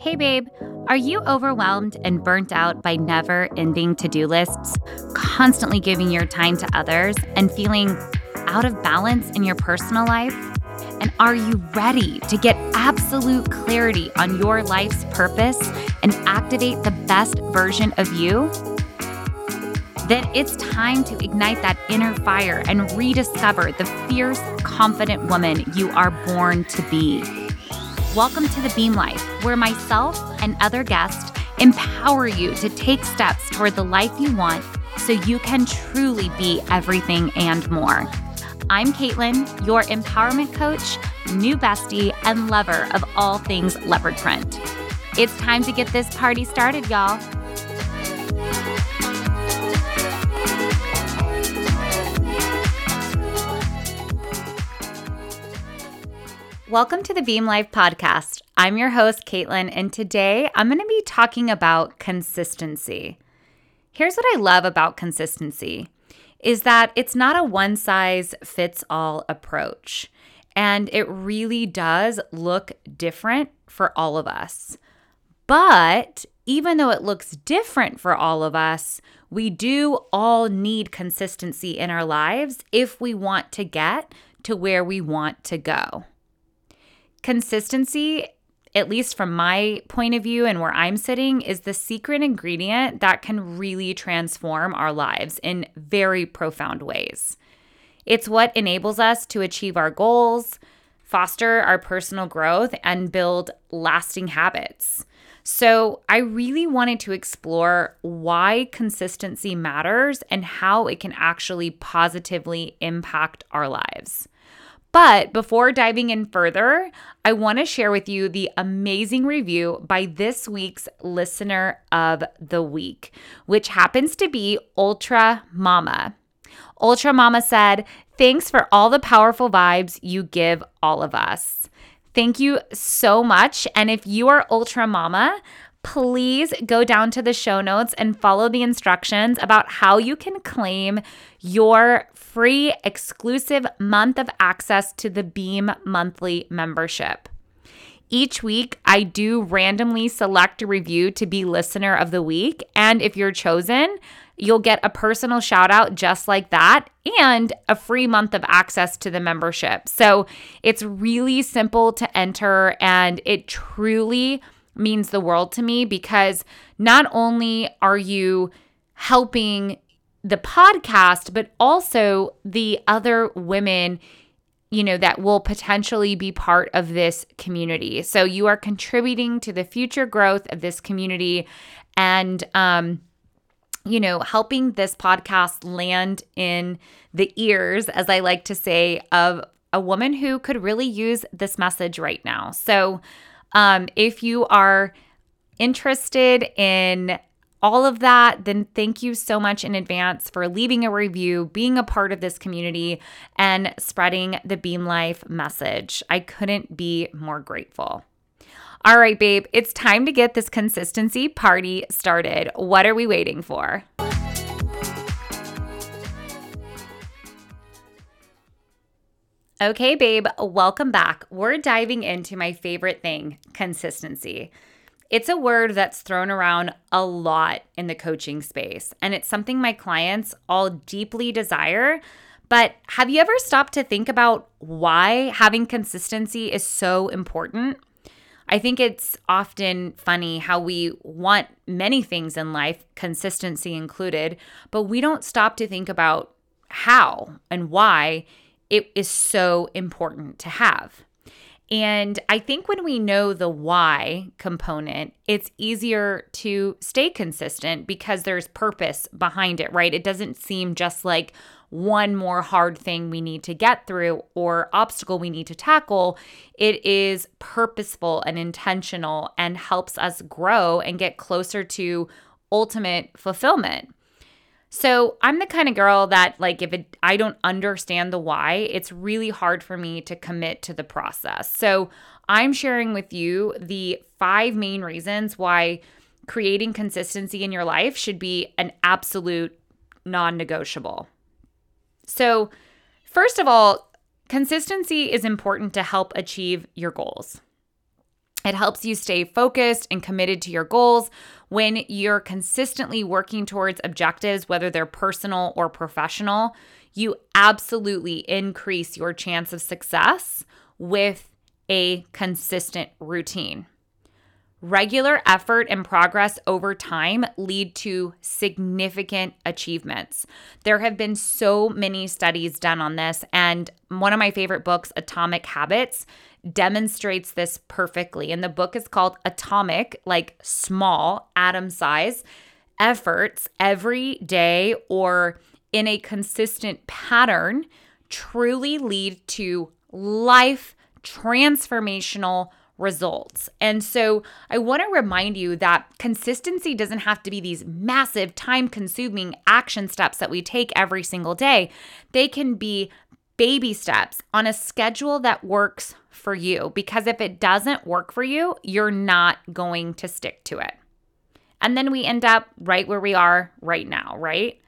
Hey, babe, are you overwhelmed and burnt out by never ending to do lists, constantly giving your time to others, and feeling out of balance in your personal life? And are you ready to get absolute clarity on your life's purpose and activate the best version of you? Then it's time to ignite that inner fire and rediscover the fierce, confident woman you are born to be. Welcome to the Beam Life, where myself and other guests empower you to take steps toward the life you want so you can truly be everything and more. I'm Kaitlin, your empowerment coach, new bestie, and lover of all things leopard print. It's time to get this party started, y'all. Welcome to the Beam Life podcast. I'm your host, Kaitlin, and today I'm going to be talking about consistency. Here's what I love about consistency is that it's not a one size fits all approach. And it really does look different for all of us. But even though it looks different for all of us, we do all need consistency in our lives if we want to get to where we want to go. Consistency, at least from my point of view and where I'm sitting, is the secret ingredient that can really transform our lives in very profound ways. It's what enables us to achieve our goals, foster our personal growth, and build lasting habits. So, I really wanted to explore why consistency matters and how it can actually positively impact our lives. But before diving in further, I want to share with you the amazing review by this week's listener of the week, which happens to be Ultra Mama. Ultra Mama said, Thanks for all the powerful vibes you give all of us. Thank you so much. And if you are Ultra Mama, please go down to the show notes and follow the instructions about how you can claim your free exclusive month of access to the Beam monthly membership. Each week, I do randomly select a review to be listener of the week. And if you're chosen, you'll get a personal shout out just like that and a free month of access to the membership. So it's really simple to enter and it truly means the world to me because not only are you helping the podcast, but also the other women, you know, that will potentially be part of this community. So you are contributing to the future growth of this community and, um, you know, helping this podcast land in the ears, as I like to say, of a woman who could really use this message right now. So, um, if you are interested in all of that, then thank you so much in advance for leaving a review, being a part of this community, and spreading the Beam Life message. I couldn't be more grateful. All right, babe, it's time to get this consistency party started. What are we waiting for? Okay, babe, welcome back. We're diving into my favorite thing consistency. It's a word that's thrown around a lot in the coaching space, and it's something my clients all deeply desire. But have you ever stopped to think about why having consistency is so important? I think it's often funny how we want many things in life, consistency included, but we don't stop to think about how and why it is so important to have. And I think when we know the why component, it's easier to stay consistent because there's purpose behind it, right? It doesn't seem just like one more hard thing we need to get through or obstacle we need to tackle. It is purposeful and intentional and helps us grow and get closer to ultimate fulfillment. So I'm the kind of girl that like if it, I don't understand the why, it's really hard for me to commit to the process. So I'm sharing with you the five main reasons why creating consistency in your life should be an absolute non-negotiable. So, first of all, consistency is important to help achieve your goals. It helps you stay focused and committed to your goals when you're consistently working towards objectives, whether they're personal or professional. You absolutely increase your chance of success with a consistent routine. Regular effort and progress over time lead to significant achievements. There have been so many studies done on this, and one of my favorite books, Atomic Habits, demonstrates this perfectly. And the book is called Atomic, like small, atom size efforts every day or in a consistent pattern truly lead to life transformational results. And so I want to remind you that consistency doesn't have to be these massive, time consuming action steps that we take every single day. They can be baby steps on a schedule that works for you. Because if it doesn't work for you, you're not going to stick to it. And then we end up right where we are right now, right?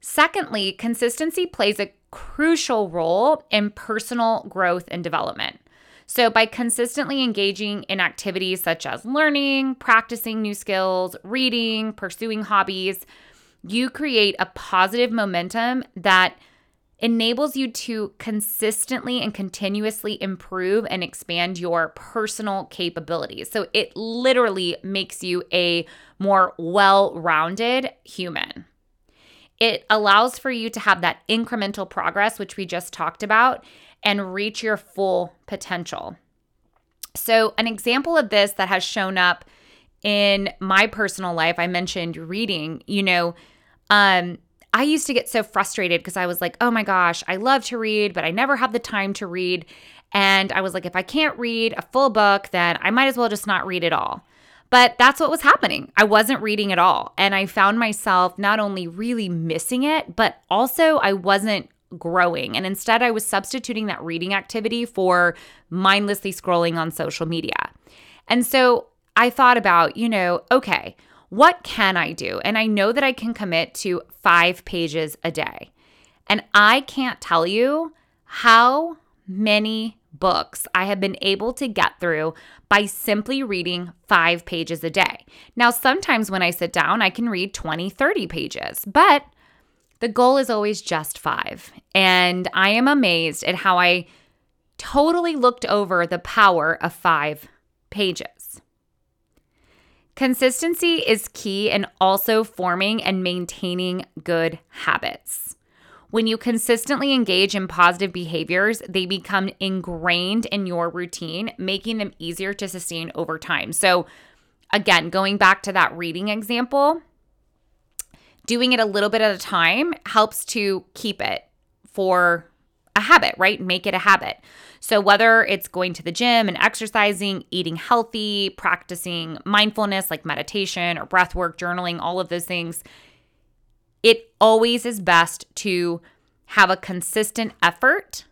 Secondly, consistency plays a crucial role in personal growth and development. So, by consistently engaging in activities such as learning, practicing new skills, reading, pursuing hobbies, you create a positive momentum that enables you to consistently and continuously improve and expand your personal capabilities. So, it literally makes you a more well rounded human. It allows for you to have that incremental progress, which we just talked about, and reach your full potential. So, an example of this that has shown up in my personal life, I mentioned reading, you know, um, I used to get so frustrated because I was like, oh my gosh, I love to read, but I never have the time to read. And I was like, if I can't read a full book, then I might as well just not read at all. But that's what was happening. I wasn't reading at all. And I found myself not only really missing it, but also I wasn't growing. And instead, I was substituting that reading activity for mindlessly scrolling on social media. And so I thought about, you know, okay, what can I do? And I know that I can commit to five pages a day. And I can't tell you how many books I have been able to get through by simply reading five pages a day. Now, sometimes when I sit down, I can read 20, 30 pages, but the goal is always just five. And I am amazed at how I totally looked over the power of five pages. Consistency is key in also forming and maintaining good habits. When you consistently engage in positive behaviors, they become ingrained in your routine, making them easier to sustain over time. So, again, going back to that reading example, doing it a little bit at a time helps to keep it for a habit, right? Make it a habit. So, whether it's going to the gym and exercising, eating healthy, practicing mindfulness like meditation or breath work, journaling, all of those things, it always is best to have a consistent effort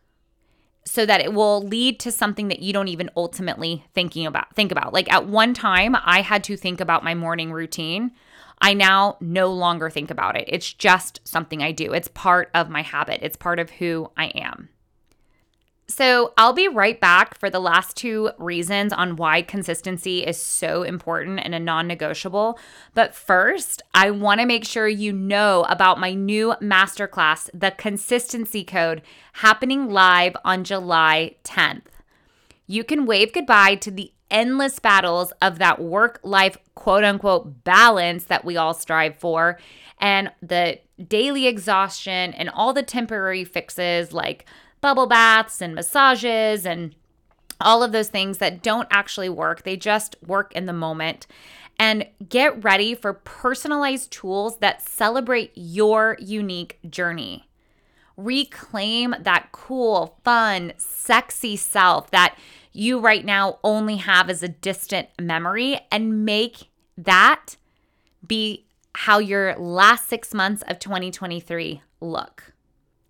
so that it will lead to something that you don't even ultimately thinking about think about like at one time i had to think about my morning routine I now no longer think about it. It's just something I do. It's part of my habit, it's part of who I am. So, I'll be right back for the last two reasons on why consistency is so important and a non negotiable. But first, I want to make sure you know about my new masterclass, The Consistency Code, happening live on July 10th. You can wave goodbye to the endless battles of that work life quote unquote balance that we all strive for and the daily exhaustion and all the temporary fixes like bubble baths and massages and all of those things that don't actually work. They just work in the moment. And get ready for personalized tools that celebrate your unique journey. Reclaim that cool, fun, sexy self that you right now only have as a distant memory and make that be how your last six months of 2023 look.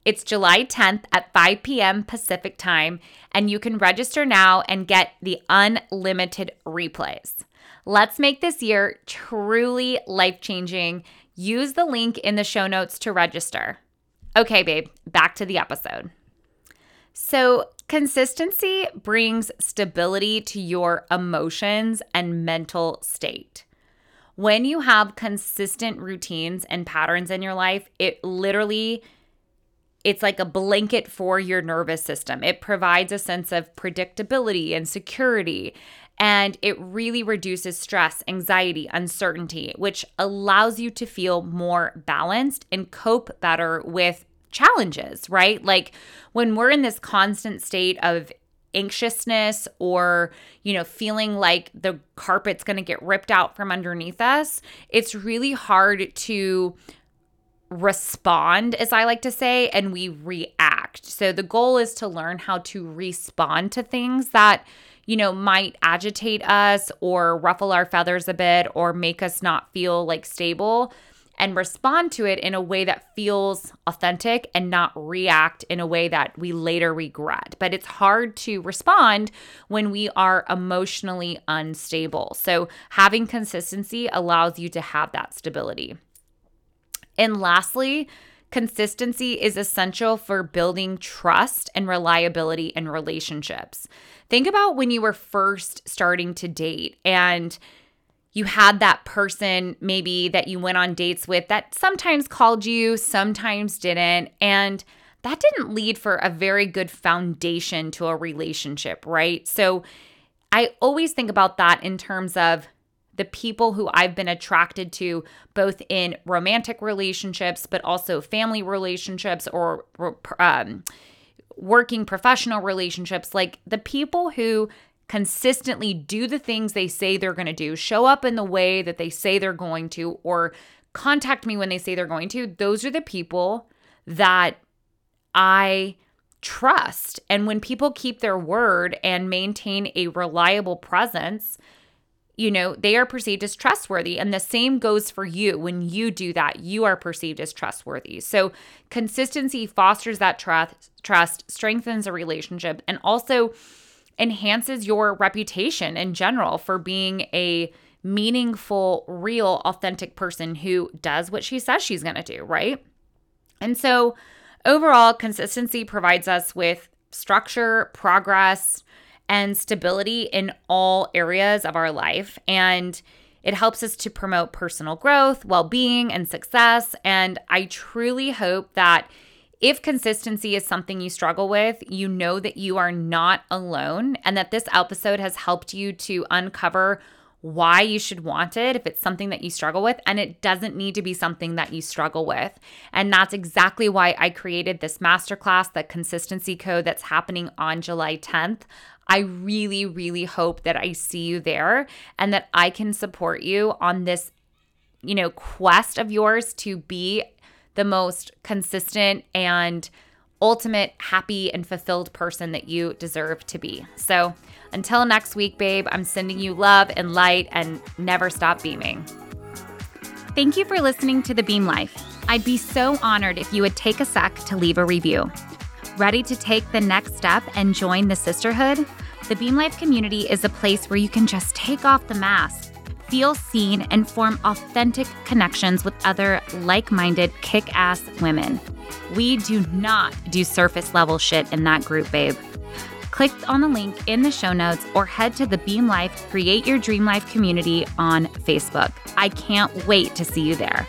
It's July 10th at 5 p.m. Pacific time, and you can register now and get the unlimited replays. Let's make this year truly life changing. Use the link in the show notes to register. Okay, babe, back to the episode. So, consistency brings stability to your emotions and mental state. When you have consistent routines and patterns in your life, it literally it's like a blanket for your nervous system. It provides a sense of predictability and security. And it really reduces stress, anxiety, uncertainty, which allows you to feel more balanced and cope better with challenges, right? Like when we're in this constant state of anxiousness or, you know, feeling like the carpet's going to get ripped out from underneath us, it's really hard to respond, as I like to say, and we react. So the goal is to learn how to respond to things that, you know, might agitate us or ruffle our feathers a bit or make us not feel like stable and respond to it in a way that feels authentic and not react in a way that we later regret. But it's hard to respond when we are emotionally unstable. So having consistency allows you to have that stability. And lastly, consistency is essential for building trust and reliability in relationships. Think about when you were first starting to date and you had that person maybe that you went on dates with that sometimes called you, sometimes didn't. And that didn't lead for a very good foundation to a relationship, right? So I always think about that in terms of the people who I've been attracted to, both in romantic relationships, but also family relationships or um, working professional relationships, like the people who consistently do the things they say they're going to do, show up in the way that they say they're going to, or contact me when they say they're going to, those are the people that I trust. And when people keep their word and maintain a reliable presence, you know, they are perceived as trustworthy. And the same goes for you. When you do that, you are perceived as trustworthy. So consistency fosters that trust, trust, strengthens a relationship, and also enhances your reputation in general for being a meaningful, real, authentic person who does what she says she's going to do, right? And so overall, consistency provides us with structure, progress, and stability in all areas of our life. And it helps us to promote personal growth, well being, and success. And I truly hope that if consistency is something you struggle with, you know that you are not alone and that this episode has helped you to uncover why you should want it if it's something that you struggle with. And it doesn't need to be something that you struggle with. And that's exactly why I created this masterclass, the consistency code that's happening on July 10th. I really, really hope that I see you there and that I can support you on this, you know, quest of yours to be the most consistent and ultimate happy and fulfilled person that you deserve to be. So, until next week, babe, I'm sending you love and light and never stop beaming. Thank you for listening to The Beam Life. I'd be so honored if you would take a sec to leave a review. Ready to take the next step and join the sisterhood? The Beam Life community is a place where you can just take off the mask, feel seen, and form authentic connections with other like minded, kick ass women. We do not do surface level shit in that group, babe. Click on the link in the show notes or head to the Beam Life Create Your Dream Life community on Facebook. I can't wait to see you there.